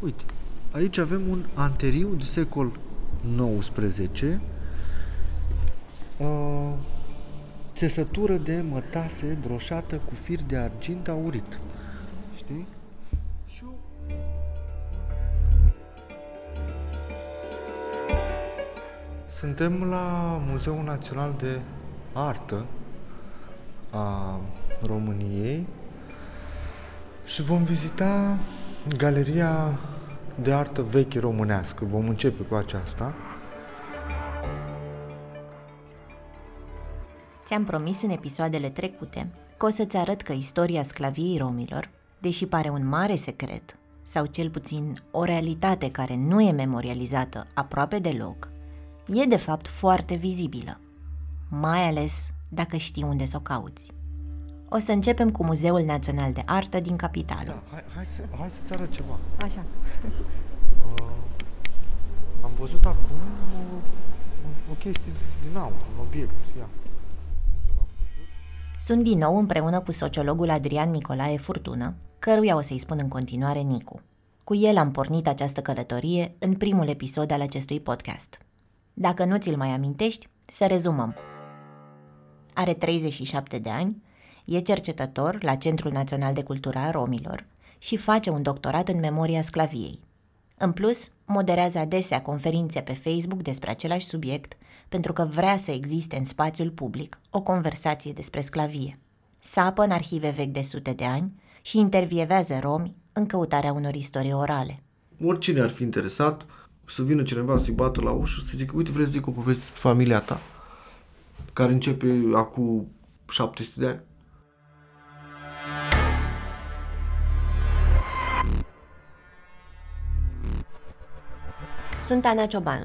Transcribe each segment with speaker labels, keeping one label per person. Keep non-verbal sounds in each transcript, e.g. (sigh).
Speaker 1: Uite, aici avem un anteriu de secol 19 uh, țesătură de mătase broșată cu fir de argint aurit. Știi? Și eu... Suntem la Muzeul Național de Artă a României și vom vizita Galeria de Artă Veche Românească. Vom începe cu aceasta.
Speaker 2: Ți-am promis în episoadele trecute că o să-ți arăt că istoria sclaviei romilor, deși pare un mare secret, sau cel puțin o realitate care nu e memorializată aproape deloc, e de fapt foarte vizibilă, mai ales dacă știi unde să o cauți. O să începem cu Muzeul Național de Artă din capitală.
Speaker 1: Da, hai, hai, să, hai să-ți arăt ceva.
Speaker 2: Așa.
Speaker 1: Uh, am văzut acum o, o, o chestie din aur, un obiect. Ia.
Speaker 2: Sunt din nou împreună cu sociologul Adrian Nicolae Furtună, căruia o să-i spun în continuare Nicu. Cu el am pornit această călătorie în primul episod al acestui podcast. Dacă nu ți-l mai amintești, să rezumăm. Are 37 de ani, e cercetător la Centrul Național de Cultură a Romilor și face un doctorat în memoria sclaviei. În plus, moderează adesea conferințe pe Facebook despre același subiect, pentru că vrea să existe în spațiul public o conversație despre sclavie. Sapă în arhive vechi de sute de ani și intervievează romi în căutarea unor istorie orale.
Speaker 1: Oricine ar fi interesat să vină cineva să-i bată la ușă să zică, uite, vreți să zic o poveste despre familia ta, care începe acum 700 de ani.
Speaker 2: Sunt Ana Ciobanu,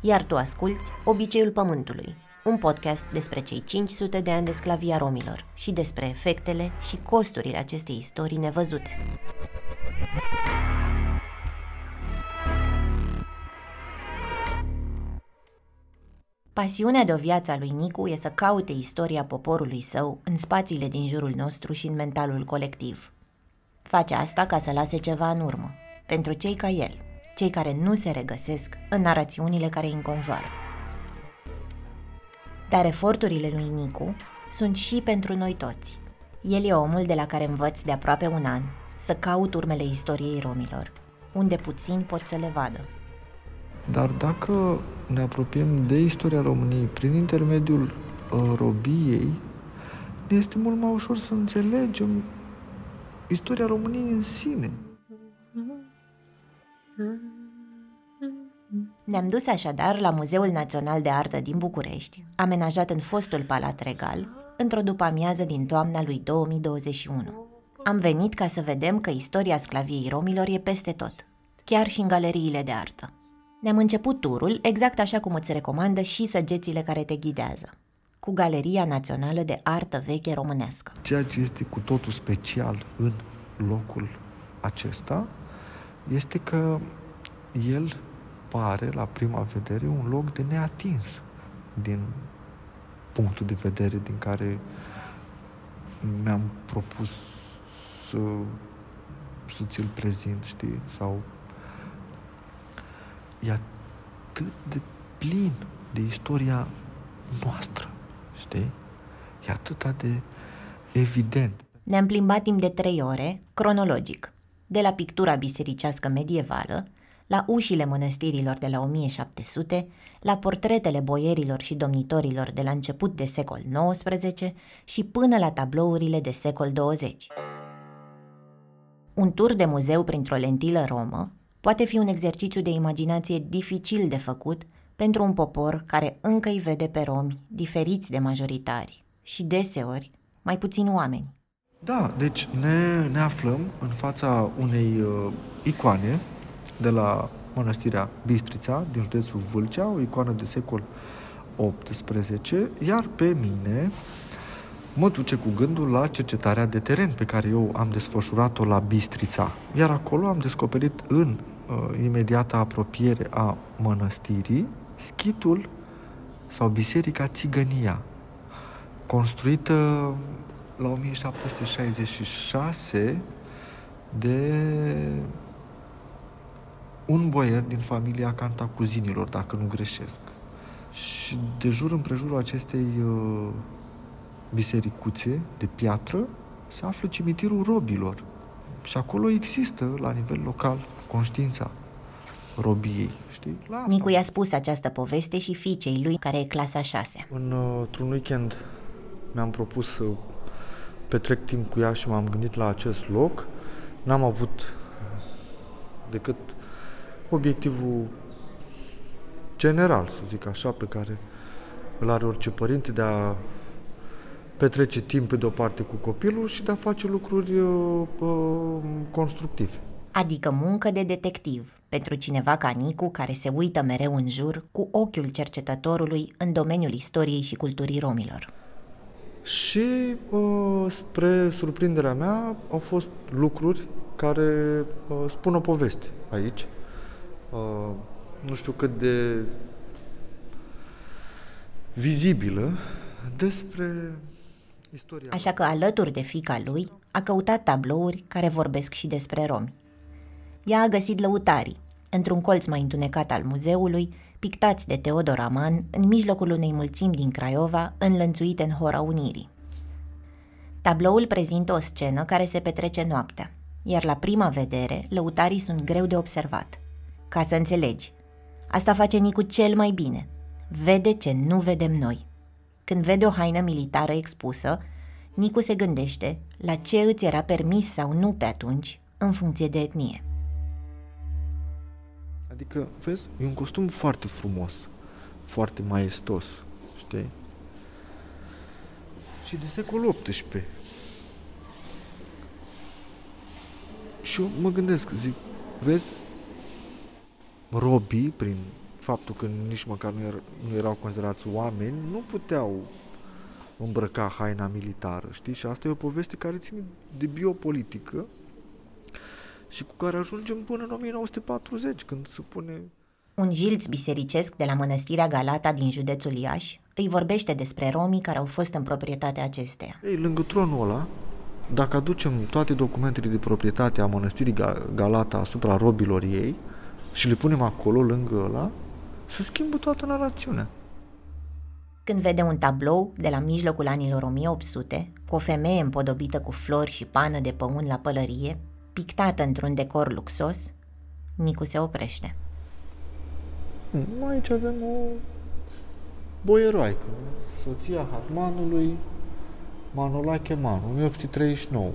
Speaker 2: iar tu asculți Obiceiul Pământului, un podcast despre cei 500 de ani de sclavia romilor și despre efectele și costurile acestei istorii nevăzute. Pasiunea de o viață a lui Nicu e să caute istoria poporului său în spațiile din jurul nostru și în mentalul colectiv. Face asta ca să lase ceva în urmă, pentru cei ca el – cei care nu se regăsesc în narațiunile care îi înconjoară. Dar eforturile lui Nicu sunt și pentru noi toți. El e omul de la care învăț de aproape un an să caut urmele istoriei romilor, unde puțin pot să le vadă.
Speaker 1: Dar dacă ne apropiem de istoria României prin intermediul uh, robiei, este mult mai ușor să înțelegem istoria României în sine.
Speaker 2: Ne-am dus așadar la Muzeul Național de Artă din București, amenajat în fostul Palat Regal, într-o după-amiază din toamna lui 2021. Am venit ca să vedem că istoria sclaviei romilor e peste tot, chiar și în galeriile de artă. Ne-am început turul exact așa cum îți recomandă și săgețile care te ghidează, cu Galeria Națională de Artă Veche Românească.
Speaker 1: Ceea ce este cu totul special în locul acesta este că el pare, la prima vedere, un loc de neatins din punctul de vedere din care mi-am propus să, să ți-l prezint, știi? Sau e atât de plin de istoria noastră, știi? E atât de evident.
Speaker 2: Ne-am plimbat timp de trei ore, cronologic, de la pictura bisericească medievală, la ușile mănăstirilor de la 1700, la portretele boierilor și domnitorilor de la început de secol XIX și până la tablourile de secol 20. Un tur de muzeu printr-o lentilă romă poate fi un exercițiu de imaginație dificil de făcut pentru un popor care încă îi vede pe romi diferiți de majoritari și deseori mai puțini oameni.
Speaker 1: Da, deci ne, ne aflăm în fața unei uh, icoane de la mănăstirea Bistrița, din județul Vâlcea, o icoană de secol 18, iar pe mine mă duce cu gândul la cercetarea de teren pe care eu am desfășurat-o la Bistrița. Iar acolo am descoperit în uh, imediata apropiere a mănăstirii schitul sau biserica Țigănia, construită la 1766 de un boier din familia Cantacuzinilor, dacă nu greșesc. Și de jur împrejurul acestei uh, bisericuțe de piatră se află cimitirul robilor. Și acolo există, la nivel local, conștiința robiei. Știi? La
Speaker 2: Nicu i-a spus această poveste și fiicei lui, care e clasa 6.
Speaker 1: În, uh, într-un weekend mi-am propus să petrec timp cu ea și m-am gândit la acest loc. N-am avut decât obiectivul general, să zic așa, pe care îl are orice părinte de a petrece timp pe de-o parte cu copilul și de a face lucruri uh, uh, constructive.
Speaker 2: Adică muncă de detectiv, pentru cineva ca Nicu care se uită mereu în jur cu ochiul cercetătorului în domeniul istoriei și culturii romilor.
Speaker 1: Și, uh, spre surprinderea mea, au fost lucruri care uh, spun o poveste aici. Uh, nu știu cât de vizibilă despre istoria.
Speaker 2: Așa că, alături de fica lui, a căutat tablouri care vorbesc și despre romi. Ea a găsit lăutarii, într-un colț mai întunecat al muzeului, pictați de Teodor Aman în mijlocul unei mulțimi din Craiova, înlănțuite în Hora Unirii. Tabloul prezintă o scenă care se petrece noaptea, iar la prima vedere, lăutarii sunt greu de observat. Ca să înțelegi, asta face Nicu cel mai bine. Vede ce nu vedem noi. Când vede o haină militară expusă, Nicu se gândește la ce îți era permis sau nu pe atunci, în funcție de etnie.
Speaker 1: Adică, vezi, e un costum foarte frumos, foarte maestos, știi? Și de secolul XVIII. Și eu mă gândesc, zic, vezi, robii, prin faptul că nici măcar nu, er, nu erau considerați oameni, nu puteau îmbrăca haina militară, știi? Și asta e o poveste care ține de biopolitică și cu care ajungem până în 1940, când se pune...
Speaker 2: Un jilț bisericesc de la mănăstirea Galata din județul Iași îi vorbește despre romii care au fost în proprietatea acesteia.
Speaker 1: Ei, lângă tronul ăla, dacă aducem toate documentele de proprietate a mănăstirii Galata asupra robilor ei și le punem acolo, lângă ăla, se schimbă toată narațiunea.
Speaker 2: Când vede un tablou de la mijlocul anilor 1800, cu o femeie împodobită cu flori și pană de păun la pălărie, pictată într-un decor luxos, Nicu se oprește.
Speaker 1: Aici avem o boieroaică, soția Hatmanului Manolache Man, 1839.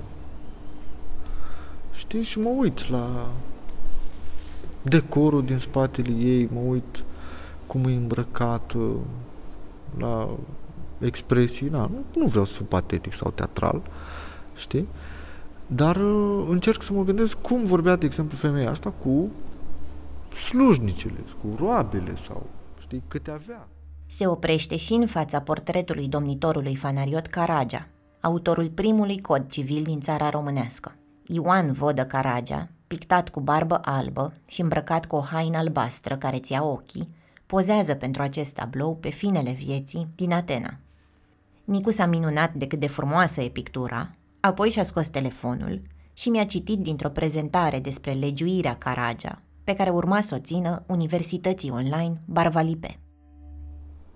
Speaker 1: Știi, și mă uit la decorul din spatele ei, mă uit cum e îmbrăcat, la expresii, na, nu, nu vreau să fiu patetic sau teatral, știi? Dar uh, încerc să mă gândesc cum vorbea, de exemplu, femeia asta cu slujnicele, cu roabele sau, știi, câte avea.
Speaker 2: Se oprește și în fața portretului domnitorului Fanariot Caragea, autorul primului cod civil din țara românească. Ioan Vodă Caragea, pictat cu barbă albă și îmbrăcat cu o haină albastră care ți-a ochii, pozează pentru acest tablou pe finele vieții din Atena. Nicu s-a minunat de cât de frumoasă e pictura, apoi și-a scos telefonul și mi-a citit dintr-o prezentare despre legiuirea Caragea, pe care urma să o țină Universității Online Barvalipe.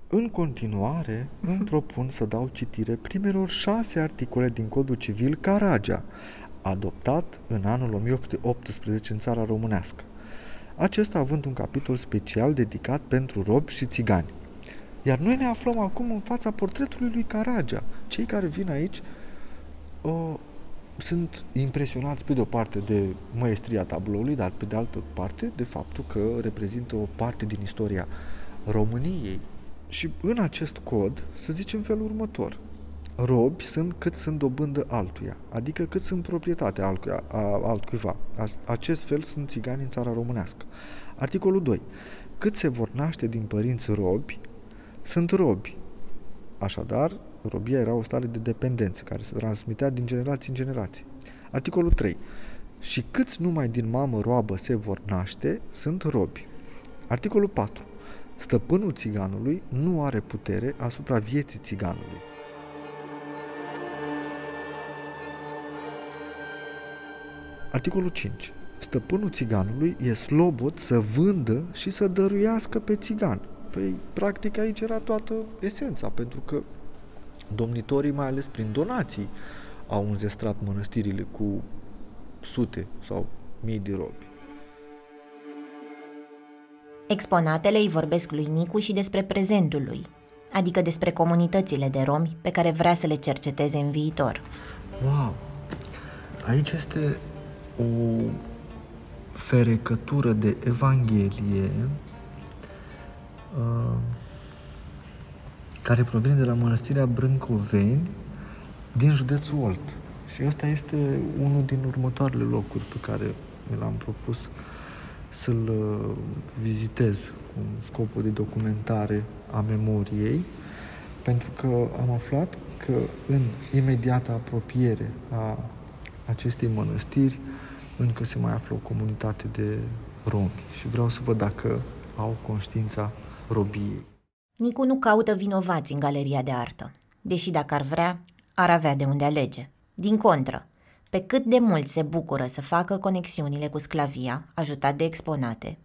Speaker 1: În continuare, îmi propun să dau citire primelor șase articole din Codul Civil Caragea, adoptat în anul 1818 în țara românească. Acesta având un capitol special dedicat pentru robi și țigani. Iar noi ne aflăm acum în fața portretului lui Caragea. Cei care vin aici uh, sunt impresionați pe de o parte de maestria tabloului, dar pe de altă parte de faptul că reprezintă o parte din istoria României. Și în acest cod să zicem felul următor. Robi sunt cât sunt dobândă altuia, adică cât sunt proprietatea altcuia, a, altcuiva. Acest fel sunt țigani în țara românească. Articolul 2. Cât se vor naște din părinți robi, sunt robi. Așadar, robia era o stare de dependență care se transmitea din generație în generație. Articolul 3. Și câți numai din mamă roabă se vor naște, sunt robi. Articolul 4. Stăpânul țiganului nu are putere asupra vieții țiganului. Articolul 5. stăpânul țiganului e slobod să vândă și să dăruiască pe țigan. Păi, practic, aici era toată esența, pentru că domnitorii, mai ales prin donații, au înzestrat mănăstirile cu sute sau mii de robi.
Speaker 2: Exponatele îi vorbesc lui Nicu și despre prezentul lui, adică despre comunitățile de romi pe care vrea să le cerceteze în viitor.
Speaker 1: Wow! Aici este o ferecătură de Evanghelie uh, care provine de la mănăstirea Brâncoveni din județul Olt. Și ăsta este unul din următoarele locuri pe care mi l-am propus să-l uh, vizitez cu scopul de documentare a memoriei, pentru că am aflat că în imediată apropiere a acestei mănăstiri încă se mai află o comunitate de romi și vreau să văd dacă au conștiința robiei.
Speaker 2: Nicu nu caută vinovați în galeria de artă, deși dacă ar vrea, ar avea de unde alege. Din contră, pe cât de mult se bucură să facă conexiunile cu sclavia, ajutat de exponate,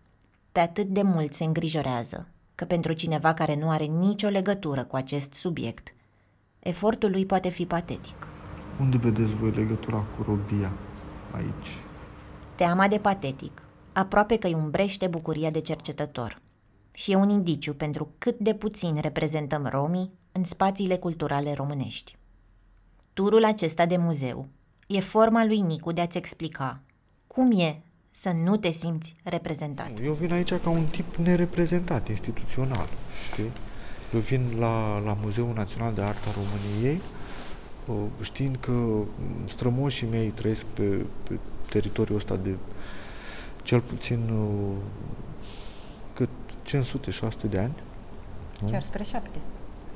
Speaker 2: pe atât de mult se îngrijorează că pentru cineva care nu are nicio legătură cu acest subiect, efortul lui poate fi patetic.
Speaker 1: Unde vedeți voi legătura cu robia aici?
Speaker 2: Teama de patetic aproape că îi umbrește bucuria de cercetător și e un indiciu pentru cât de puțin reprezentăm romii în spațiile culturale românești. Turul acesta de muzeu e forma lui Nicu de a-ți explica cum e să nu te simți reprezentat.
Speaker 1: Eu vin aici ca un tip nereprezentat, instituțional, știi? Eu vin la, la Muzeul Național de Artă a României, știind că strămoșii mei trăiesc pe, pe teritoriul ăsta de cel puțin cât 500-600 de ani.
Speaker 2: Nu? Chiar spre șapte.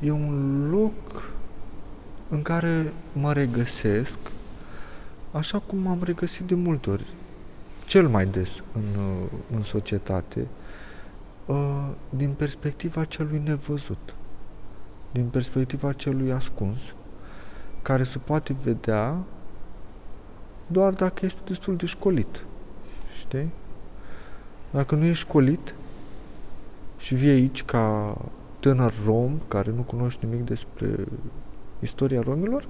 Speaker 1: E un loc în care mă regăsesc așa cum am regăsit de multe ori, cel mai des în, în societate, din perspectiva celui nevăzut, din perspectiva celui ascuns, care se poate vedea doar dacă este destul de școlit. Știi? Dacă nu ești școlit și vii aici ca tânăr rom care nu cunoști nimic despre istoria romilor,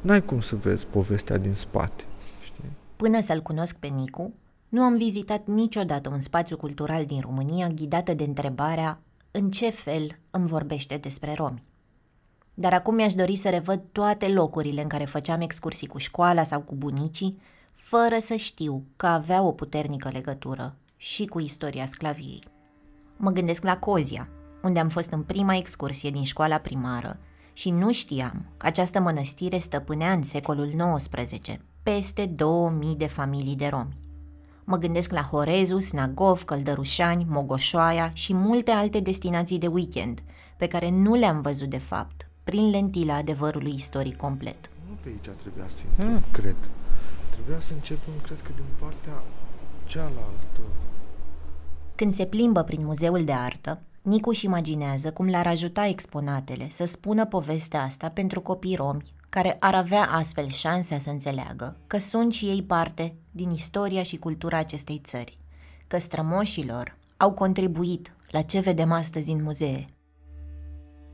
Speaker 1: n-ai cum să vezi povestea din spate. Știi?
Speaker 2: Până să-l cunosc pe Nicu, nu am vizitat niciodată un spațiu cultural din România ghidată de întrebarea în ce fel îmi vorbește despre romi. Dar acum mi-aș dori să revăd toate locurile în care făceam excursii cu școala sau cu bunicii, fără să știu că avea o puternică legătură și cu istoria sclaviei. Mă gândesc la Cozia, unde am fost în prima excursie din școala primară și nu știam că această mănăstire stăpânea în secolul XIX peste 2000 de familii de romi. Mă gândesc la Horezu, Snagov, Căldărușani, Mogoșoaia și multe alte destinații de weekend, pe care nu le-am văzut de fapt, prin lentila adevărului istoric complet.
Speaker 1: Nu pe aici trebuia să intrăm, hmm. cred. Trebuia să începem, cred că, din partea cealaltă.
Speaker 2: Când se plimbă prin muzeul de artă, Nicu își imaginează cum l-ar ajuta exponatele să spună povestea asta pentru copii romi, care ar avea astfel șansa să înțeleagă că sunt și ei parte din istoria și cultura acestei țări, că strămoșilor au contribuit la ce vedem astăzi în muzee.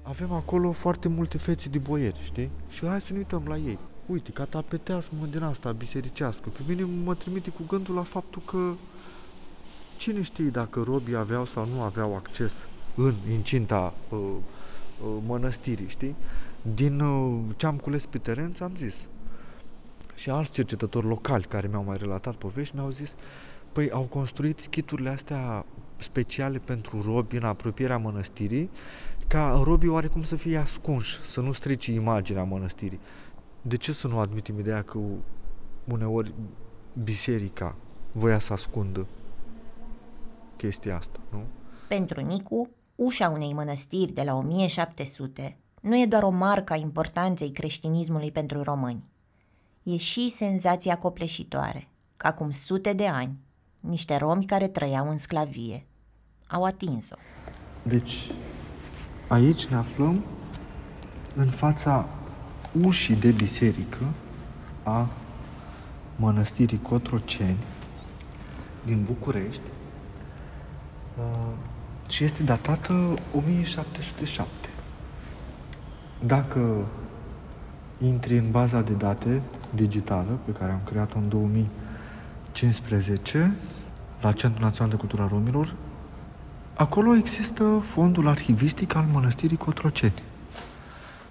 Speaker 1: Avem acolo foarte multe fețe de boieri, știi? Și hai să ne uităm la ei. Uite, ca tapeteasmă din asta bisericească. Pe mine mă trimite cu gândul la faptul că cine știe dacă robii aveau sau nu aveau acces în incinta uh, uh, mănăstirii, știi? Din uh, ce am cules pe teren, am zis. Și alți cercetători locali care mi-au mai relatat povești mi-au zis Păi au construit schiturile astea speciale pentru robi în apropierea mănăstirii ca robii oarecum să fie ascunși, să nu strici imaginea mănăstirii. De ce să nu admitem ideea că uneori biserica voia să ascundă chestia asta, nu?
Speaker 2: Pentru Nicu, ușa unei mănăstiri de la 1700 nu e doar o marcă a importanței creștinismului pentru români. E și senzația copleșitoare că acum sute de ani, niște romi care trăiau în sclavie au atins-o.
Speaker 1: Deci, aici ne aflăm în fața ușii de biserică a mănăstirii Cotroceni, din București uh, și este datată 1707. Dacă intri în baza de date digitală pe care am creat-o în 2015 la Centrul Național de Cultura Romilor, acolo există fondul arhivistic al Mănăstirii Cotroceni.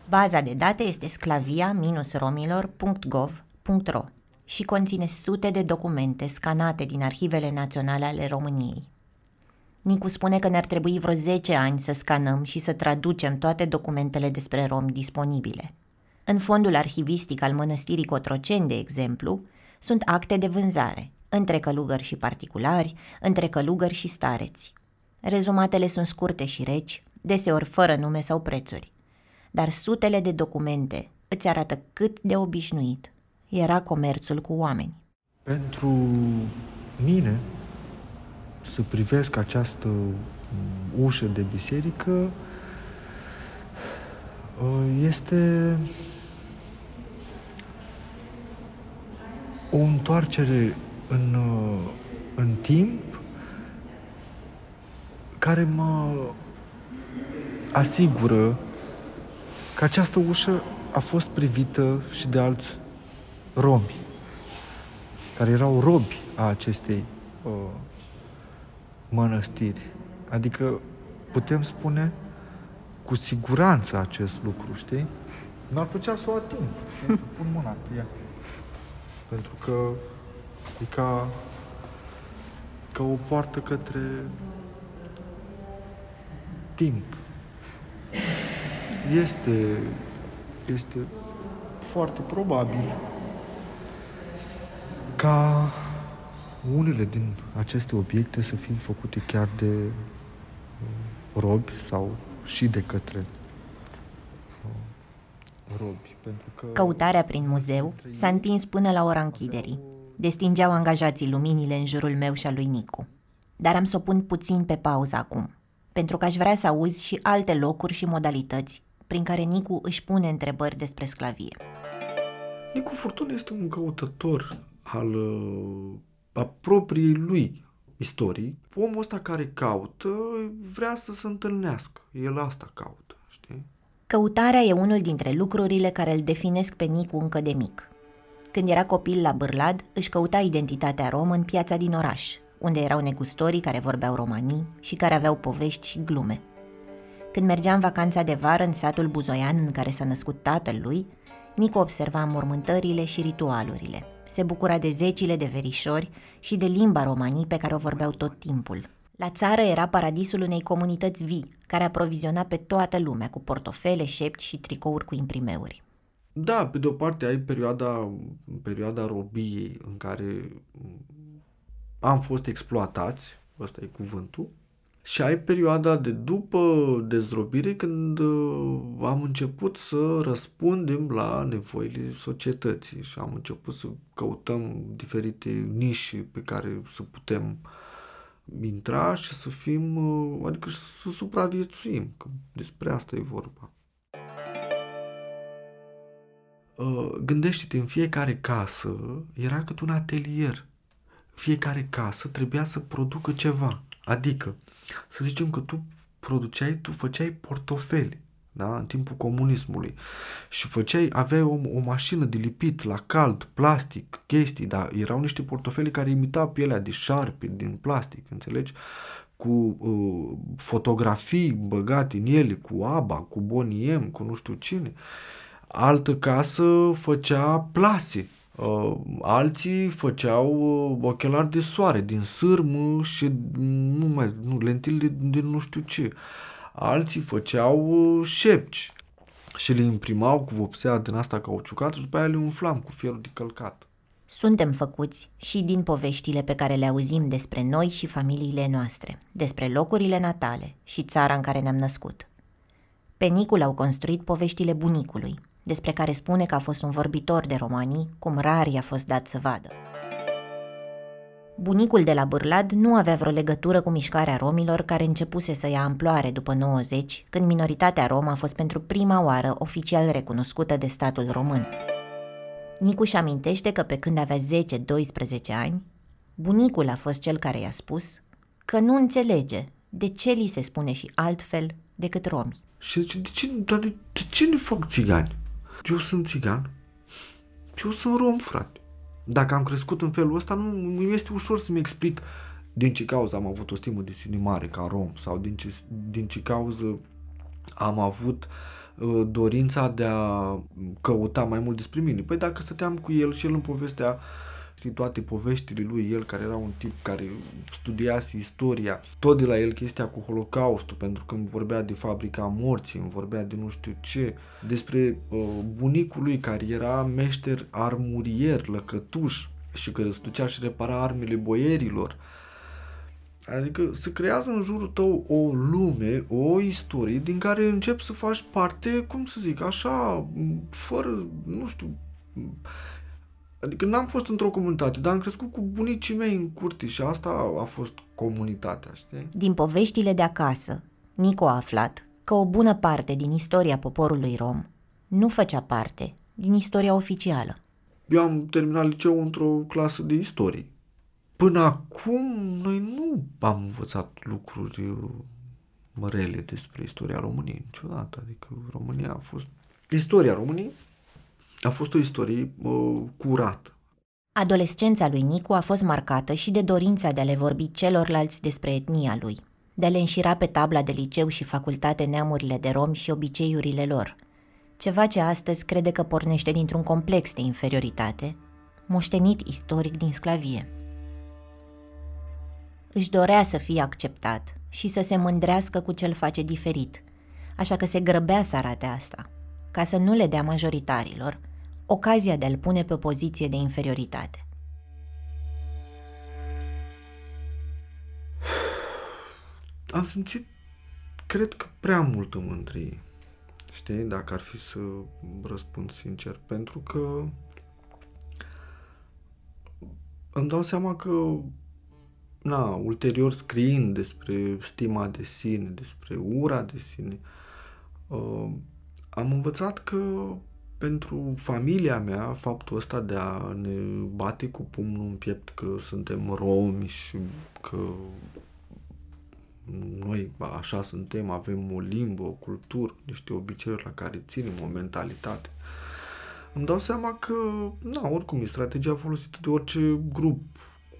Speaker 2: Baza de date este sclavia-romilor.gov.ro și conține sute de documente scanate din arhivele naționale ale României. Nicu spune că ne-ar trebui vreo 10 ani să scanăm și să traducem toate documentele despre romi disponibile. În fondul arhivistic al mănăstirii Cotroceni, de exemplu, sunt acte de vânzare, între călugări și particulari, între călugări și stareți. Rezumatele sunt scurte și reci, deseori fără nume sau prețuri. Dar sutele de documente îți arată cât de obișnuit era comerțul cu oameni.
Speaker 1: Pentru mine, să privesc această ușă de biserică este o întoarcere în, în timp care mă asigură că această ușă a fost privită și de alți romi, care erau robi a acestei uh, mănăstiri. Adică putem spune cu siguranță acest lucru, știi? Mi-ar plăcea să o ating, știi? să pun mâna pe ea. Pentru că e ca, ca o poartă către timp. Este, este foarte probabil ca unele din aceste obiecte să fie făcute chiar de uh, robi sau și de către uh, robi. Pentru că
Speaker 2: Căutarea prin muzeu s-a întins până la ora închiderii. Destingeau angajații luminile în jurul meu și al lui Nicu. Dar am să o pun puțin pe pauză acum, pentru că aș vrea să auzi și alte locuri și modalități prin care Nicu își pune întrebări despre sclavie.
Speaker 1: Nicu Furtun este un căutător al uh, a propriei lui istorii. Omul ăsta care caută vrea să se întâlnească. El asta caută, știi?
Speaker 2: Căutarea e unul dintre lucrurile care îl definesc pe Nicu încă de mic. Când era copil la Bârlad, își căuta identitatea romă în piața din oraș, unde erau negustorii care vorbeau romanii și care aveau povești și glume. Când mergea în vacanța de vară în satul Buzoian în care s-a născut tatăl lui, Nicu observa mormântările și ritualurile. Se bucura de zecile de verișori și de limba romanii pe care o vorbeau tot timpul. La țară era paradisul unei comunități vii, care aproviziona pe toată lumea cu portofele, șepci și tricouri cu imprimeuri.
Speaker 1: Da, pe de o parte ai perioada, perioada robiei în care am fost exploatați, ăsta e cuvântul, și ai perioada de după dezrobire când uh, am început să răspundem la nevoile societății și am început să căutăm diferite nișe pe care să putem intra și să fim, uh, adică să supraviețuim, că despre asta e vorba. Uh, gândește-te, în fiecare casă era cât un atelier. Fiecare casă trebuia să producă ceva. Adică, să zicem că tu produceai, tu făceai portofeli, da? în timpul comunismului și făceai, aveai o, o mașină de lipit la cald, plastic, chestii, dar erau niște portofeli care imitau pielea de șarpe din plastic, înțelegi? cu uh, fotografii băgate în ele, cu ABBA, cu Boniem, cu nu știu cine. Altă casă făcea plase, Uh, alții făceau uh, ochelari de soare din sârmă și nu mai, nu, lentile din nu știu ce. Alții făceau uh, șepci și le imprimau cu vopsea din asta cauciucată și după aia le umflam cu fierul de călcat.
Speaker 2: Suntem făcuți și din poveștile pe care le auzim despre noi și familiile noastre, despre locurile natale și țara în care ne-am născut. Pe Nicul au construit poveștile bunicului, despre care spune că a fost un vorbitor de romanii, cum rar i-a fost dat să vadă. Bunicul de la Bârlad nu avea vreo legătură cu mișcarea romilor care începuse să ia amploare după 90, când minoritatea romă a fost pentru prima oară oficial recunoscută de statul român. Nicu își amintește că pe când avea 10-12 ani, Bunicul a fost cel care i-a spus că nu înțelege de ce li se spune și altfel decât romi.
Speaker 1: Și zice, de ce, dar de, de ce ne fac țigani? Eu sunt țigan. Eu sunt rom, frate. Dacă am crescut în felul ăsta, nu nu este ușor să-mi explic din ce cauză am avut o stimă de sine mare ca rom sau din ce, din ce cauză am avut uh, dorința de a căuta mai mult despre mine. Păi dacă stăteam cu el și el îmi povestea știi, toate poveștile lui, el care era un tip care studiase istoria, tot de la el chestia cu Holocaustul, pentru că îmi vorbea de fabrica morții, îmi vorbea de nu știu ce, despre uh, bunicul lui care era meșter armurier, lăcătuș și care se ducea și repara armele boierilor. Adică se creează în jurul tău o lume, o istorie din care începi să faci parte, cum să zic, așa, fără, nu știu, Adică n-am fost într-o comunitate, dar am crescut cu bunicii mei în curte și asta a fost comunitatea, știi?
Speaker 2: Din poveștile de acasă, Nico a aflat că o bună parte din istoria poporului rom nu făcea parte din istoria oficială.
Speaker 1: Eu am terminat liceu într-o clasă de istorie. Până acum, noi nu am învățat lucruri uh, mărele despre istoria României niciodată. Adică România a fost... Istoria României a fost o istorie uh, curată.
Speaker 2: Adolescența lui Nicu a fost marcată și de dorința de a le vorbi celorlalți despre etnia lui, de a le înșira pe tabla de liceu și facultate neamurile de romi și obiceiurile lor, ceva ce astăzi crede că pornește dintr-un complex de inferioritate, moștenit istoric din sclavie. Își dorea să fie acceptat și să se mândrească cu ce-l face diferit, așa că se grăbea să arate asta, ca să nu le dea majoritarilor ocazia de a-l pune pe o poziție de inferioritate.
Speaker 1: Am simțit, cred că prea multă mândrie. Știi, dacă ar fi să răspund sincer, pentru că îmi dau seama că na, ulterior scriind despre stima de sine, despre ura de sine, uh, am învățat că pentru familia mea, faptul ăsta de a ne bate cu pumnul în piept că suntem romi și că noi așa suntem, avem o limbă, o cultură, niște obiceiuri la care ținem, o mentalitate. Îmi dau seama că, na, oricum, e strategia folosită de orice grup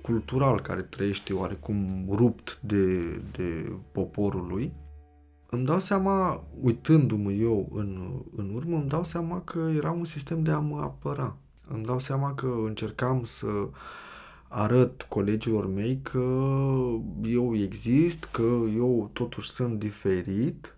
Speaker 1: cultural care trăiește oarecum rupt de, de poporul lui îmi dau seama, uitându-mă eu în, în urmă, îmi dau seama că era un sistem de a mă apăra. Îmi dau seama că încercam să arăt colegilor mei că eu exist, că eu totuși sunt diferit.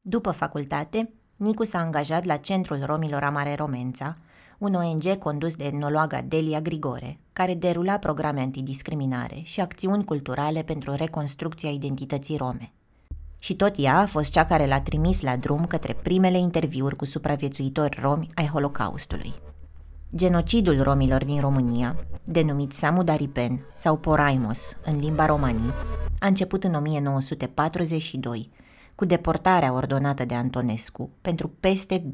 Speaker 2: După facultate, Nicu s-a angajat la Centrul Romilor Amare Romența, un ONG condus de etnologa Delia Grigore, care derula programe antidiscriminare și acțiuni culturale pentru reconstrucția identității rome. Și tot ea a fost cea care l-a trimis la drum către primele interviuri cu supraviețuitori romi ai Holocaustului. Genocidul romilor din România, denumit Samudaripen sau Poraimos în limba romanii, a început în 1942 cu deportarea ordonată de Antonescu pentru peste 25.000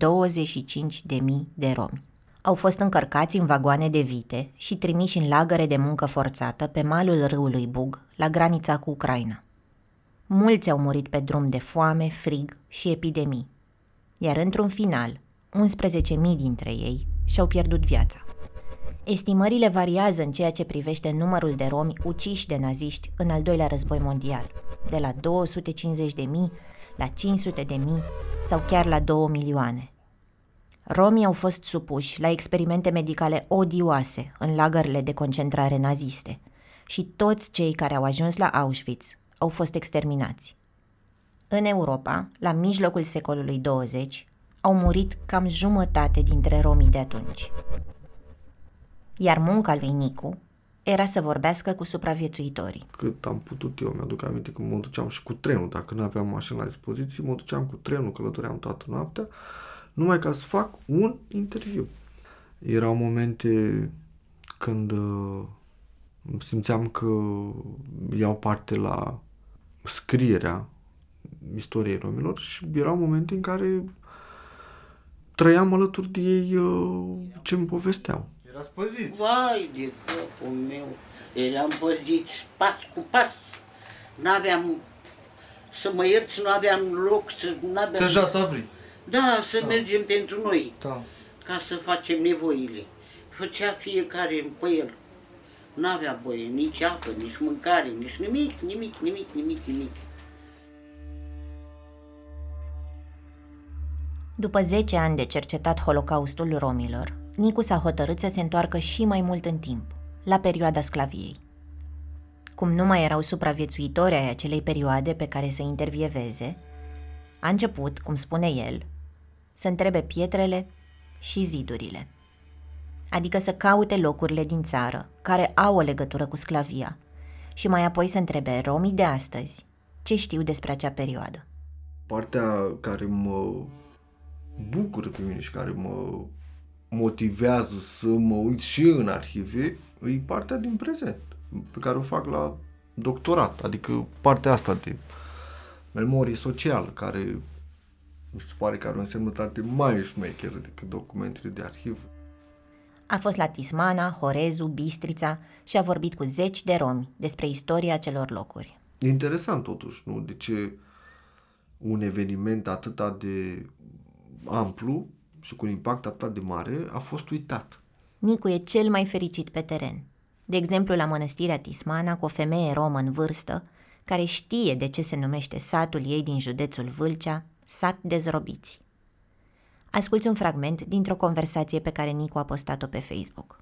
Speaker 2: de romi. Au fost încărcați în vagoane de vite și trimiși în lagăre de muncă forțată pe malul râului Bug, la granița cu Ucraina. Mulți au murit pe drum de foame, frig și epidemii. Iar într-un final, 11.000 dintre ei și-au pierdut viața. Estimările variază în ceea ce privește numărul de romi uciși de naziști în al doilea război mondial, de la 250.000 la 500.000 sau chiar la 2 milioane. Romii au fost supuși la experimente medicale odioase în lagările de concentrare naziste și toți cei care au ajuns la Auschwitz au fost exterminați. În Europa, la mijlocul secolului 20, au murit cam jumătate dintre romii de atunci. Iar munca lui Nicu era să vorbească cu supraviețuitorii.
Speaker 1: Cât am putut eu, mi-aduc aminte că mă duceam și cu trenul, dacă nu aveam mașină la dispoziție, mă duceam cu trenul, călătoream toată noaptea, numai ca să fac un interviu. Erau momente când uh, simțeam că iau parte la scrierea istoriei romilor și erau momente în care trăiam alături de ei uh, ce îmi povesteau.
Speaker 3: Era spăzit.
Speaker 4: Vai de capul meu,
Speaker 3: Eram păziți pas cu pas. N-aveam, să mă ierți, nu aveam loc să... N-aveam,
Speaker 1: Deja să vrei.
Speaker 3: Da, să
Speaker 1: Da.
Speaker 3: mergem pentru noi,
Speaker 1: Da.
Speaker 3: ca să facem nevoile. Făcea fiecare pe el. N-avea voie nici apă, nici mâncare, nici nimic, nimic, nimic, nimic, nimic.
Speaker 2: După 10 ani de cercetat Holocaustul romilor, Nicu s-a hotărât să se întoarcă și mai mult în timp, la perioada sclaviei. Cum nu mai erau supraviețuitori ai acelei perioade pe care să intervieveze, a început, cum spune el, să întrebe pietrele și zidurile. Adică să caute locurile din țară care au o legătură cu sclavia și mai apoi să întrebe romii de astăzi ce știu despre acea perioadă.
Speaker 1: Partea care mă bucură pe mine și care mă motivează să mă uit și în arhive e partea din prezent, pe care o fac la doctorat, adică partea asta de memorie socială, care mi se pare că are o însemnătate mai șmecheră decât documentele de arhivă.
Speaker 2: A fost la Tismana, Horezu, Bistrița și a vorbit cu zeci de romi despre istoria celor locuri.
Speaker 1: E interesant totuși, nu? De ce un eveniment atât de amplu și cu un impact atât de mare a fost uitat.
Speaker 2: Nicu e cel mai fericit pe teren. De exemplu, la mănăstirea Tismana, cu o femeie romă în vârstă, care știe de ce se numește satul ei din județul Vâlcea, sat dezrobiți. Asculți un fragment dintr-o conversație pe care Nicu a postat-o pe Facebook.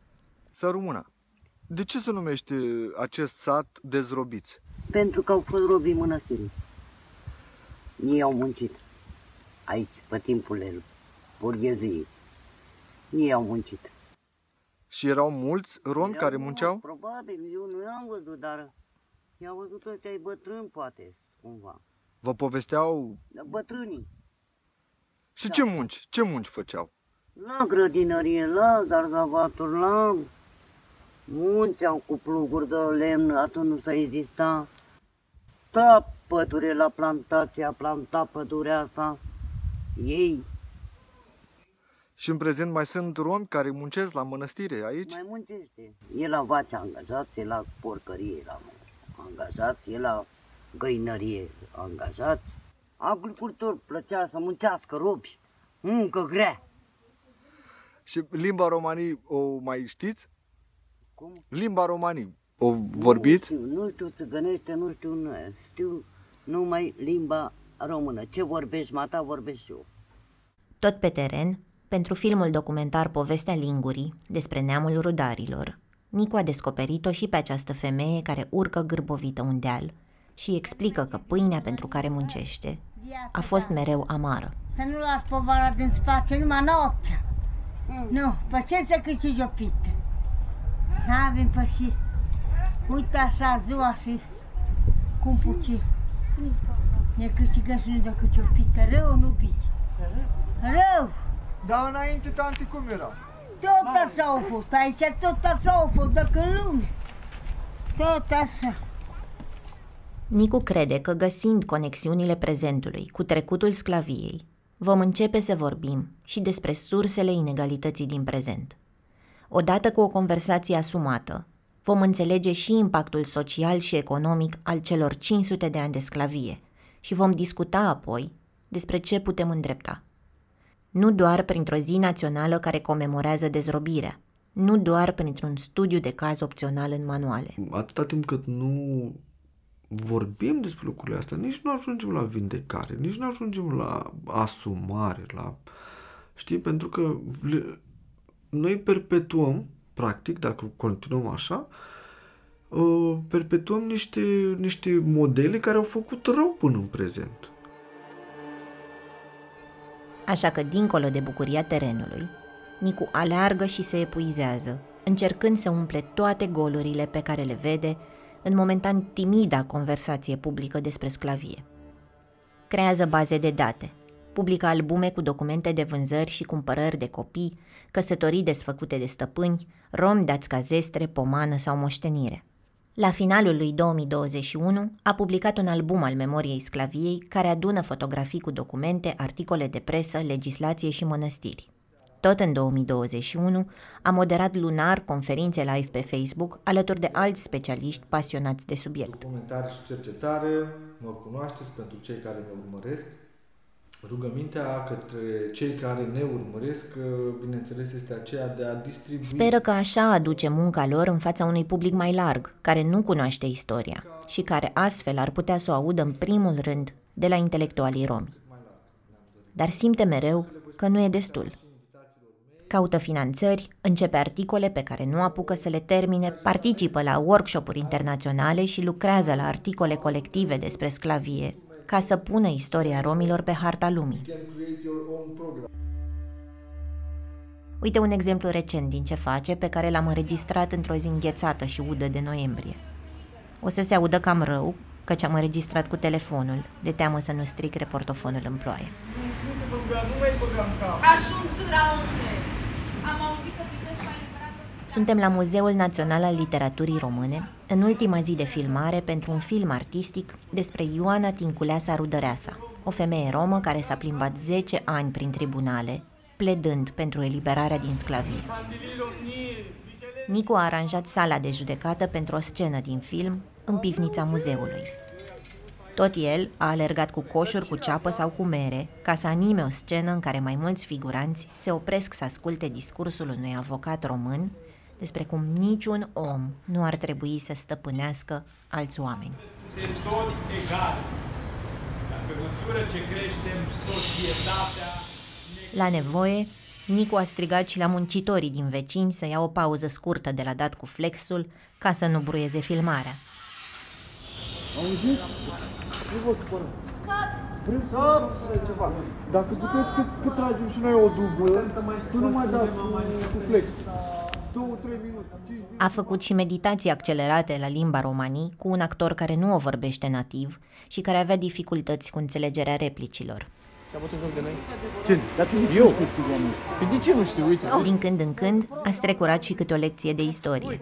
Speaker 1: Să rămână. De ce se numește acest sat dezrobiți?
Speaker 3: Pentru că au fost robii mănăstirii. Ei au muncit aici, pe timpul burgheziei. Ei au muncit.
Speaker 1: Și erau mulți romi care
Speaker 3: Erau-
Speaker 1: munceau?
Speaker 3: Probabil, eu nu i-am văzut, dar i-am văzut ăștia ai bătrâni, poate, cumva.
Speaker 1: Vă povesteau...
Speaker 3: Dar Bătrânii.
Speaker 1: Și ce munci? Ce munci făceau?
Speaker 3: La grădinărie, la zarzavaturi, la munceau cu pluguri de lemn, atunci nu s-a exista. Da, pădure la plantația, planta pădurea asta. Ei
Speaker 1: Și în prezent mai sunt romi care muncesc la mănăstire aici?
Speaker 3: mai muncește. E la vaci angajați, e la porcărie la angajați, e la găinărie angajați. Agricultor plăcea să muncească robi, muncă grea.
Speaker 1: Și limba romanii o mai știți?
Speaker 3: Cum?
Speaker 1: Limba romanii o vorbiți?
Speaker 3: Nu știu, nu știu țigănește, nu știu, nu, știu numai limba română. Ce vorbești, mata, vorbești și eu.
Speaker 2: Tot pe teren, pentru filmul documentar Povestea Lingurii, despre neamul rudarilor, Nicu a descoperit-o și pe această femeie care urcă gârbovită un deal și explică că pâinea pentru care muncește a fost mereu amară.
Speaker 4: Să nu lași povara din spate numai noaptea. Nu, pe ce să câștigi o pită? N-avem pe și... Uite așa ziua și cum puci. Ne câștigăm și nu decât o pită. Rău nu bici. Rău!
Speaker 1: Da, înainte, tante, cum era?
Speaker 4: Tot așa au fost aici, tot așa au fost, dacă în lume. Tot așa.
Speaker 2: Nicu crede că găsind conexiunile prezentului cu trecutul sclaviei, vom începe să vorbim și despre sursele inegalității din prezent. Odată cu o conversație asumată, vom înțelege și impactul social și economic al celor 500 de ani de sclavie și vom discuta apoi despre ce putem îndrepta. Nu doar printr-o zi națională care comemorează dezrobirea, nu doar printr-un studiu de caz opțional în manuale.
Speaker 1: Atâta timp cât nu vorbim despre lucrurile astea, nici nu ajungem la vindecare, nici nu ajungem la asumare, la... Știi? Pentru că le... noi perpetuăm, practic, dacă continuăm așa, uh, perpetuăm niște, niște modele care au făcut rău până în prezent.
Speaker 2: Așa că, dincolo de bucuria terenului, Nicu aleargă și se epuizează, încercând să umple toate golurile pe care le vede în momentan timida conversație publică despre sclavie. Creează baze de date, publică albume cu documente de vânzări și cumpărări de copii, căsătorii desfăcute de stăpâni, rom dați ca zestre, pomană sau moștenire. La finalul lui 2021 a publicat un album al memoriei sclaviei care adună fotografii cu documente, articole de presă, legislație și mănăstiri. Tot în 2021, a moderat lunar conferințe live pe Facebook alături de alți specialiști pasionați de subiect.
Speaker 1: Comentari și cercetare, mă cunoașteți pentru cei care ne urmăresc. Rugămintea către cei care ne urmăresc, bineînțeles, este aceea de a distribui...
Speaker 2: Speră că așa aduce munca lor în fața unui public mai larg, care nu cunoaște istoria și care astfel ar putea să o audă în primul rând de la intelectualii romi. Dar simte mereu că nu e destul. Caută finanțări, începe articole pe care nu apucă să le termine, participă la workshop-uri internaționale și lucrează la articole colective despre sclavie, ca să pună istoria romilor pe harta lumii. Uite un exemplu recent din ce face, pe care l-am înregistrat într-o zi înghețată și udă de noiembrie. O să se audă cam rău, căci am înregistrat cu telefonul, de teamă să nu stric reportofonul în ploaie. Suntem la Muzeul Național al Literaturii Române, în ultima zi de filmare pentru un film artistic despre Ioana Tinculeasa Rudăreasa, o femeie romă care s-a plimbat 10 ani prin tribunale, pledând pentru eliberarea din sclavie. Nicu a aranjat sala de judecată pentru o scenă din film în pivnița muzeului. Tot el a alergat cu coșuri cu ceapă sau cu mere ca să anime o scenă în care mai mulți figuranți se opresc să asculte discursul unui avocat român despre cum niciun om nu ar trebui să stăpânească alți oameni. Suntem toți egali. Dacă măsură ce creștem, societatea... La nevoie, Nicu a strigat și la muncitorii din vecini să ia o pauză scurtă de la dat cu flexul ca să nu bruieze filmarea.
Speaker 1: Auzit? Nu vă supărăm. Vrem să ceva. Dacă puteți, cât, cât tragem și noi o dublă, să nu mai dați cu, cu flex. Două, trei minute,
Speaker 2: A făcut și meditații accelerate la limba romanii cu un actor care nu o vorbește nativ și care avea dificultăți cu înțelegerea replicilor.
Speaker 1: Ce? Dar tu Eu? știi Păi de ce nu știu? Uite.
Speaker 2: Din când în când a strecurat și câte o lecție de istorie.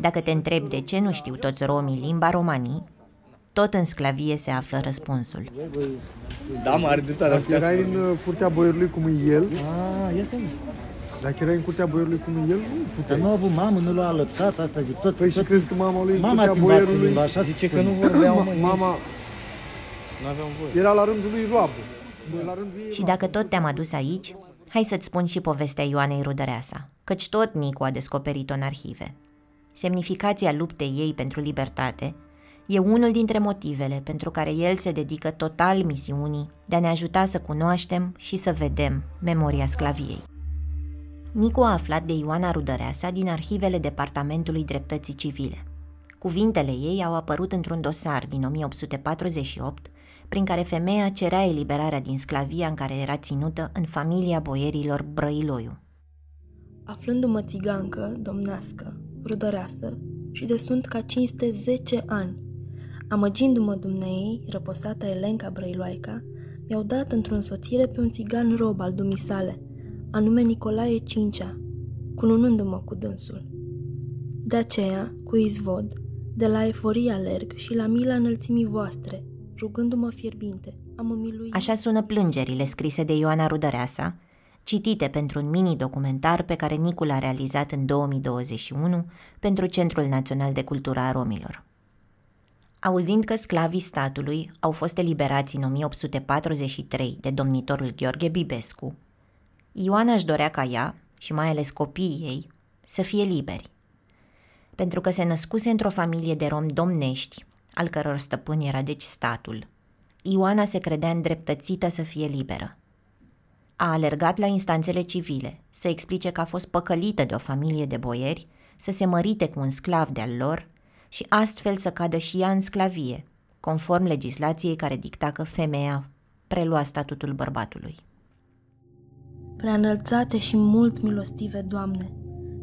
Speaker 2: Dacă te întrebi de ce nu știu toți romii limba romanii, tot în sclavie se află răspunsul.
Speaker 1: Da, mă, are dreptate. Dacă erai în uh, curtea boierului cum e el...
Speaker 5: Ah, este
Speaker 1: Dacă erai în curtea boierului cum e el, nu puteai.
Speaker 5: Dar nu a avut mamă, nu l-a alăptat, asta zic. Tot,
Speaker 1: păi
Speaker 5: tot...
Speaker 1: și crezi că mama lui
Speaker 5: mama
Speaker 1: în curtea boierului...
Speaker 5: Limba, așa zice că nu vorbeau, mă,
Speaker 1: Mama...
Speaker 5: Nu voie.
Speaker 1: Era la rândul lui roabă. La
Speaker 2: rândul ei și dacă tot te-am adus aici, hai să-ți spun și povestea Ioanei Rudăreasa, căci tot Nicu a descoperit-o în arhive. Semnificația luptei ei pentru libertate e unul dintre motivele pentru care el se dedică total misiunii de a ne ajuta să cunoaștem și să vedem memoria sclaviei. Nicu a aflat de Ioana Rudăreasa din arhivele Departamentului Dreptății Civile. Cuvintele ei au apărut într-un dosar din 1848, prin care femeia cerea eliberarea din sclavia în care era ținută în familia boierilor Brăiloiu.
Speaker 6: Aflându-mă țigancă, domnească, rudăreasă și de sunt ca 510 ani, Amăgindu-mă dumneei, răposată Elenca Brăiloaica, mi-au dat într-o însoțire pe un țigan rob al dumisale, anume Nicolae Cincea, cununându-mă cu dânsul. De aceea, cu izvod, de la eforie alerg și la mila înălțimii voastre, rugându-mă fierbinte, am miluit.
Speaker 2: Așa sună plângerile scrise de Ioana Rudăreasa, citite pentru un mini-documentar pe care Nicul a realizat în 2021 pentru Centrul Național de Cultură a Romilor. Auzind că sclavii statului au fost eliberați în 1843 de domnitorul Gheorghe Bibescu, Ioana își dorea ca ea, și mai ales copiii ei, să fie liberi. Pentru că se născuse într-o familie de rom domnești, al căror stăpân era deci statul, Ioana se credea îndreptățită să fie liberă. A alergat la instanțele civile să explice că a fost păcălită de o familie de boieri, să se mărite cu un sclav de-al lor și astfel să cadă și ea în sclavie, conform legislației care dicta că femeia prelua statutul bărbatului.
Speaker 6: Preanălțate și mult milostive, Doamne,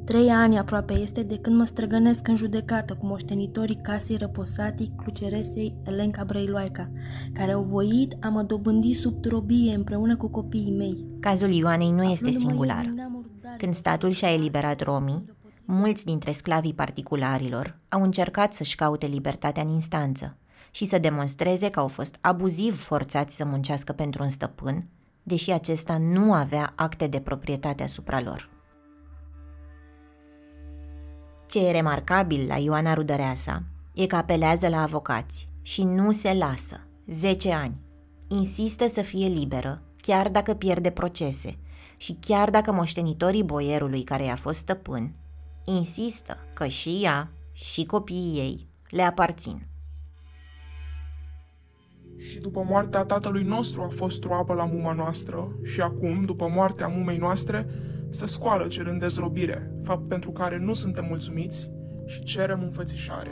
Speaker 6: trei ani aproape este de când mă străgănesc în judecată cu moștenitorii casei răposatii Cruceresei Elenca Brăiloaica, care au voit a mă dobândi sub trobie împreună cu copiii mei.
Speaker 2: Cazul Ioanei nu este singular. Când statul și-a eliberat romii, mulți dintre sclavii particularilor au încercat să-și caute libertatea în instanță și să demonstreze că au fost abuziv forțați să muncească pentru un stăpân, deși acesta nu avea acte de proprietate asupra lor. Ce e remarcabil la Ioana Rudăreasa e că apelează la avocați și nu se lasă. 10 ani. Insistă să fie liberă, chiar dacă pierde procese și chiar dacă moștenitorii boierului care i-a fost stăpân insistă că și ea și copiii ei le aparțin.
Speaker 7: Și după moartea tatălui nostru a fost o apă la muma noastră și acum, după moartea mumei noastre, se scoală cerând dezrobire, fapt pentru care nu suntem mulțumiți și cerem înfățișare.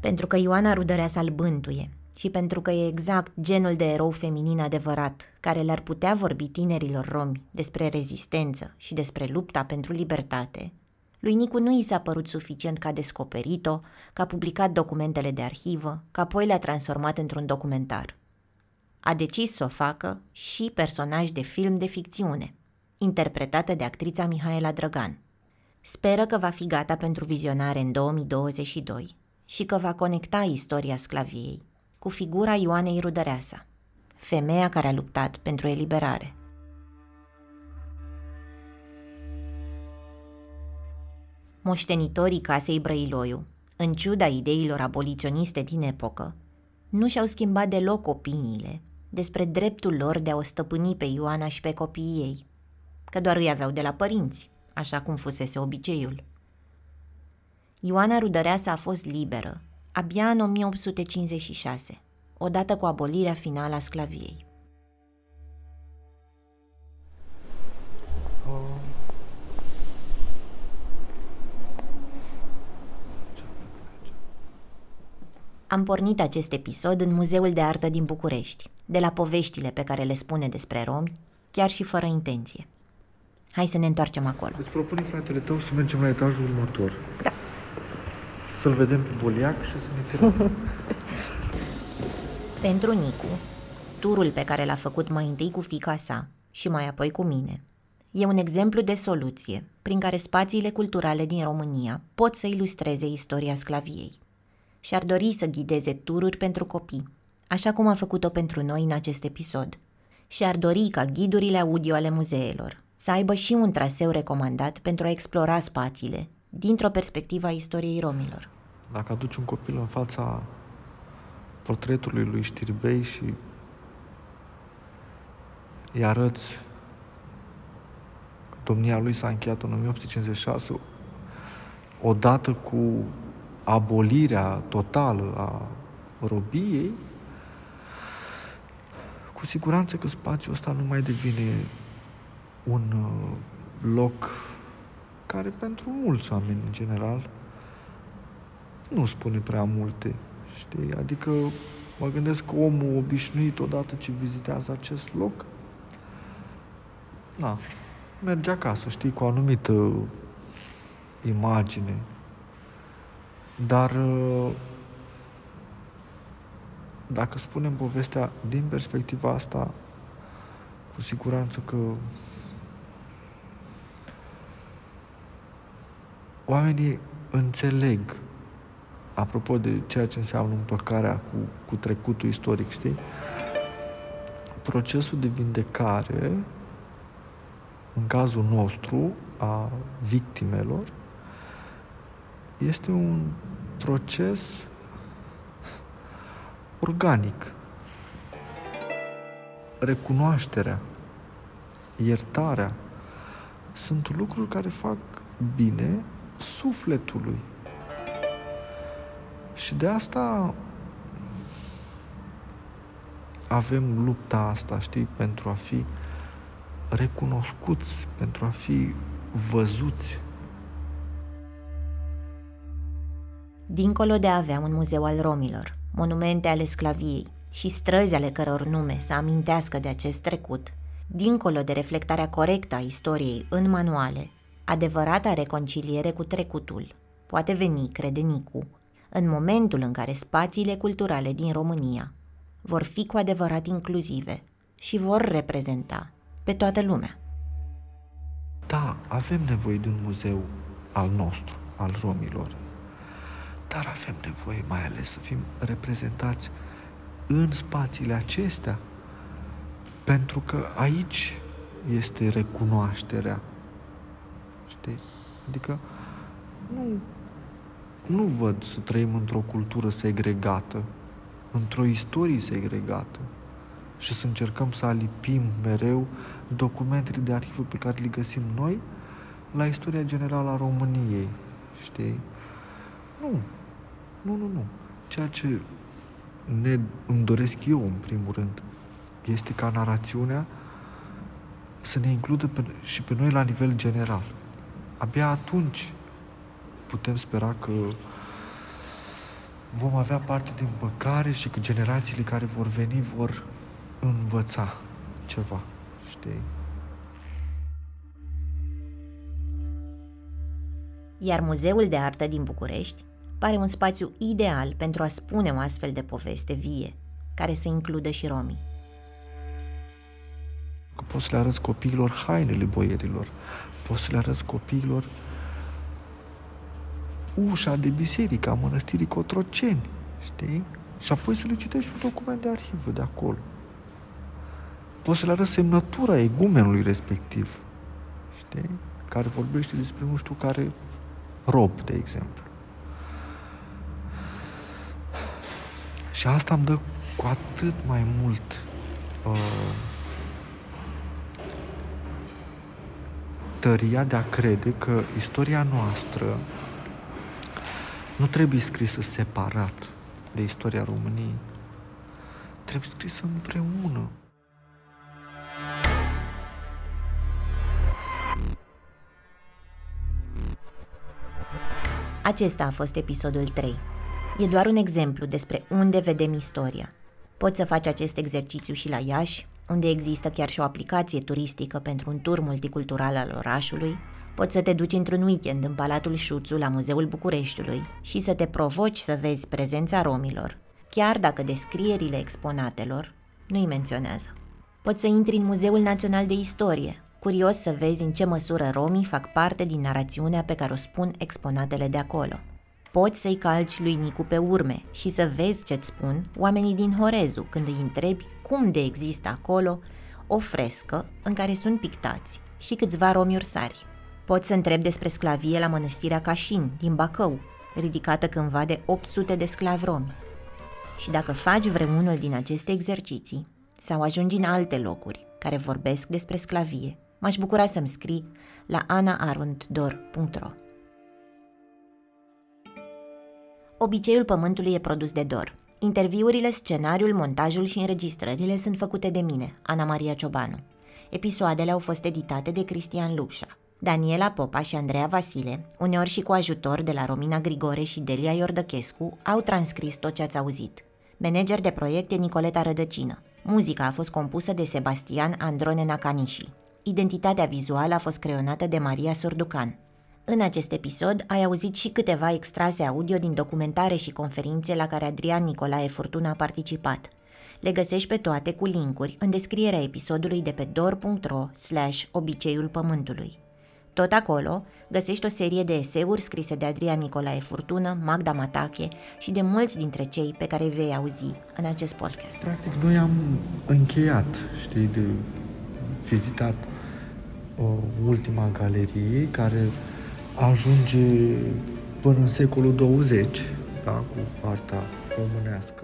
Speaker 2: Pentru că Ioana Rudărea să-l bântuie și pentru că e exact genul de erou feminin adevărat care le-ar putea vorbi tinerilor romi despre rezistență și despre lupta pentru libertate, lui Nicu nu i s-a părut suficient ca descoperit-o, că a publicat documentele de arhivă, că apoi le-a transformat într-un documentar. A decis să o facă și personaj de film de ficțiune, interpretată de actrița Mihaela Drăgan. Speră că va fi gata pentru vizionare în 2022 și că va conecta istoria sclaviei cu figura Ioanei Rudăreasa, femeia care a luptat pentru eliberare. Moștenitorii casei Brăiloiu, în ciuda ideilor aboliționiste din epocă, nu și-au schimbat deloc opiniile despre dreptul lor de a o stăpâni pe Ioana și pe copiii ei, că doar îi aveau de la părinți, așa cum fusese obiceiul. Ioana Rudăreasa a fost liberă abia în 1856, odată cu abolirea finală a sclaviei. Am pornit acest episod în Muzeul de Artă din București, de la poveștile pe care le spune despre romi, chiar și fără intenție. Hai să ne întoarcem acolo.
Speaker 1: Îți propun fratele tău să mergem la etajul următor. Da. Să-l vedem pe Boliac și să ne tirăm. (laughs)
Speaker 2: Pentru Nicu, turul pe care l-a făcut mai întâi cu fica sa și mai apoi cu mine, e un exemplu de soluție prin care spațiile culturale din România pot să ilustreze istoria sclaviei. Și-ar dori să ghideze tururi pentru copii, așa cum a făcut-o pentru noi în acest episod. Și ar dori ca ghidurile audio ale muzeelor să aibă și un traseu recomandat pentru a explora spațiile dintr-o perspectivă a istoriei romilor.
Speaker 1: Dacă aduci un copil în fața portretului lui Știrbei și îi arăți domnia lui s-a încheiat în 1856 odată cu abolirea totală a robiei, cu siguranță că spațiul ăsta nu mai devine un uh, loc care pentru mulți oameni în general nu spune prea multe, știi? Adică mă gândesc că omul obișnuit odată ce vizitează acest loc, na, merge acasă, știi, cu o anumită imagine. Dar dacă spunem povestea din perspectiva asta, cu siguranță că oamenii înțeleg, apropo de ceea ce înseamnă împăcarea cu, cu trecutul istoric, știi? Procesul de vindecare, în cazul nostru, a victimelor, este un proces organic. Recunoașterea, iertarea sunt lucruri care fac bine sufletului. Și de asta avem lupta asta, știi, pentru a fi recunoscuți, pentru a fi văzuți.
Speaker 2: Dincolo de a avea un muzeu al romilor, monumente ale sclaviei și străzi ale căror nume să amintească de acest trecut, dincolo de reflectarea corectă a istoriei în manuale, Adevărata reconciliere cu trecutul poate veni, crede Nicu, în momentul în care spațiile culturale din România vor fi cu adevărat inclusive și vor reprezenta pe toată lumea.
Speaker 1: Da, avem nevoie de un muzeu al nostru, al romilor, dar avem nevoie mai ales să fim reprezentați în spațiile acestea. Pentru că aici este recunoașterea. Știi? Adică nu, nu văd să trăim într-o cultură segregată, într-o istorie segregată și să încercăm să alipim mereu documentele de arhivă pe care le găsim noi la istoria generală a României. Știi? Nu. Nu, nu, nu. Ceea ce ne, îmi doresc eu, în primul rând, este ca narațiunea să ne includă pe, și pe noi la nivel general. Abia atunci putem spera că vom avea parte de împăcare și că generațiile care vor veni vor învăța ceva, știi?
Speaker 2: Iar Muzeul de Artă din București pare un spațiu ideal pentru a spune o astfel de poveste vie, care să includă și romii.
Speaker 1: Că poți să le arăți copiilor hainele boierilor, poți să le arăți copiilor ușa de biserică a mănăstirii Cotroceni, știi? Și apoi să le citești un document de arhivă de acolo. Poți să le arăți semnătura egumenului respectiv, știi? Care vorbește despre nu știu care rob, de exemplu. Și asta îmi dă cu atât mai mult uh, tăria de a crede că istoria noastră nu trebuie scrisă separat de istoria României. Trebuie scrisă împreună.
Speaker 2: Acesta a fost episodul 3. E doar un exemplu despre unde vedem istoria. Poți să faci acest exercițiu și la Iași, unde există chiar și o aplicație turistică pentru un tur multicultural al orașului, poți să te duci într-un weekend în Palatul Șuțu la Muzeul Bucureștiului și să te provoci să vezi prezența romilor, chiar dacă descrierile exponatelor nu-i menționează. Poți să intri în Muzeul Național de Istorie, curios să vezi în ce măsură romii fac parte din narațiunea pe care o spun exponatele de acolo. Poți să-i calci lui Nicu pe urme și să vezi ce-ți spun oamenii din Horezu când îi întrebi cum de există acolo o frescă în care sunt pictați și câțiva romi ursari. Poți să întrebi despre sclavie la mănăstirea Cașin, din Bacău, ridicată cândva de 800 de sclavi romi. Și dacă faci vreunul din aceste exerciții, sau ajungi în alte locuri care vorbesc despre sclavie, m-aș bucura să-mi scrii la anaarunddor.ro Obiceiul Pământului e produs de Dor. Interviurile, scenariul, montajul și înregistrările sunt făcute de mine, Ana Maria Ciobanu. Episoadele au fost editate de Cristian Lupșa. Daniela Popa și Andreea Vasile, uneori și cu ajutor de la Romina Grigore și Delia Iordăchescu, au transcris tot ce ați auzit. Manager de proiect e Nicoleta Rădăcină. Muzica a fost compusă de Sebastian Androne Nakanishi. Identitatea vizuală a fost creionată de Maria Surducan. În acest episod ai auzit și câteva extrase audio din documentare și conferințe la care Adrian Nicolae Furtuna a participat. Le găsești pe toate cu linkuri în descrierea episodului de pe dor.ro slash obiceiul pământului. Tot acolo găsești o serie de eseuri scrise de Adrian Nicolae Furtună, Magda Matache și de mulți dintre cei pe care vei auzi în acest podcast.
Speaker 1: Practic, noi am încheiat, știi, de vizitat o ultima galerie care ajunge până în secolul 20, da, cu arta românească.